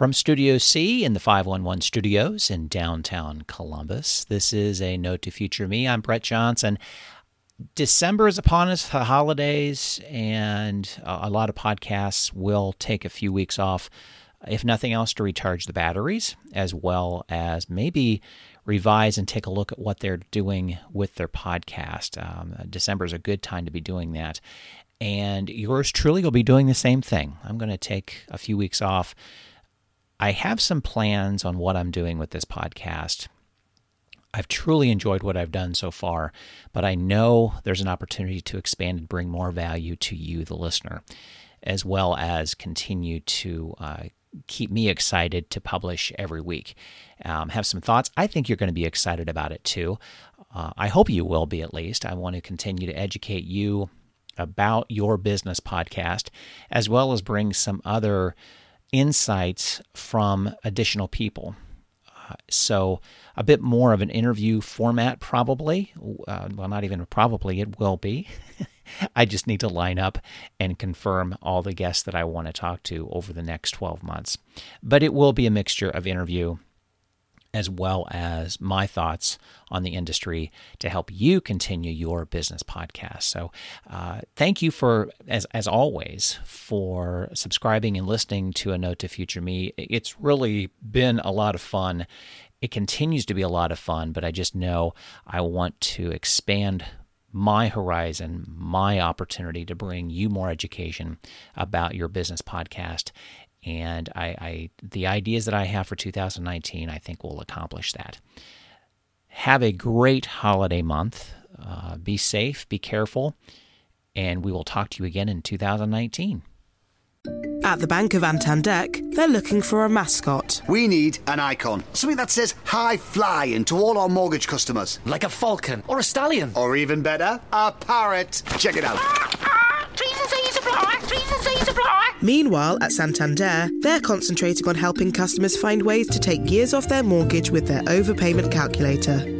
From Studio C in the 511 studios in downtown Columbus, this is a Note to Future Me. I'm Brett Johnson. December is upon us, the holidays, and a lot of podcasts will take a few weeks off, if nothing else, to recharge the batteries, as well as maybe revise and take a look at what they're doing with their podcast. Um, December is a good time to be doing that. And yours truly will be doing the same thing. I'm going to take a few weeks off I have some plans on what I'm doing with this podcast. I've truly enjoyed what I've done so far, but I know there's an opportunity to expand and bring more value to you, the listener, as well as continue to uh, keep me excited to publish every week. Um, have some thoughts. I think you're going to be excited about it too. Uh, I hope you will be at least. I want to continue to educate you about your business podcast, as well as bring some other insights from additional people. Uh, so, a bit more of an interview format, probably. Uh, well, not even probably, it will be. I just need to line up and confirm all the guests that I want to talk to over the next 12 months. But it will be a mixture of interview as well as my thoughts on the industry to help you continue your business podcast. So, uh, thank you for, as, as always, for subscribing and listening to A Note to Future Me. It's really been a lot of fun. It continues to be a lot of fun, but I just know I want to expand my horizon, my opportunity to bring you more education about your business podcast and I, I the ideas that I have for 2019, I think will accomplish that. Have a great holiday month. Uh, be safe, be careful, and we will talk to you again in 2019. At the Bank of Antandek, they're looking for a mascot. We need an icon. Something that says high flying to all our mortgage customers. Like a falcon or a stallion. Or even better, a parrot. Check it out. Meanwhile, at Santander, they're concentrating on helping customers find ways to take years off their mortgage with their overpayment calculator.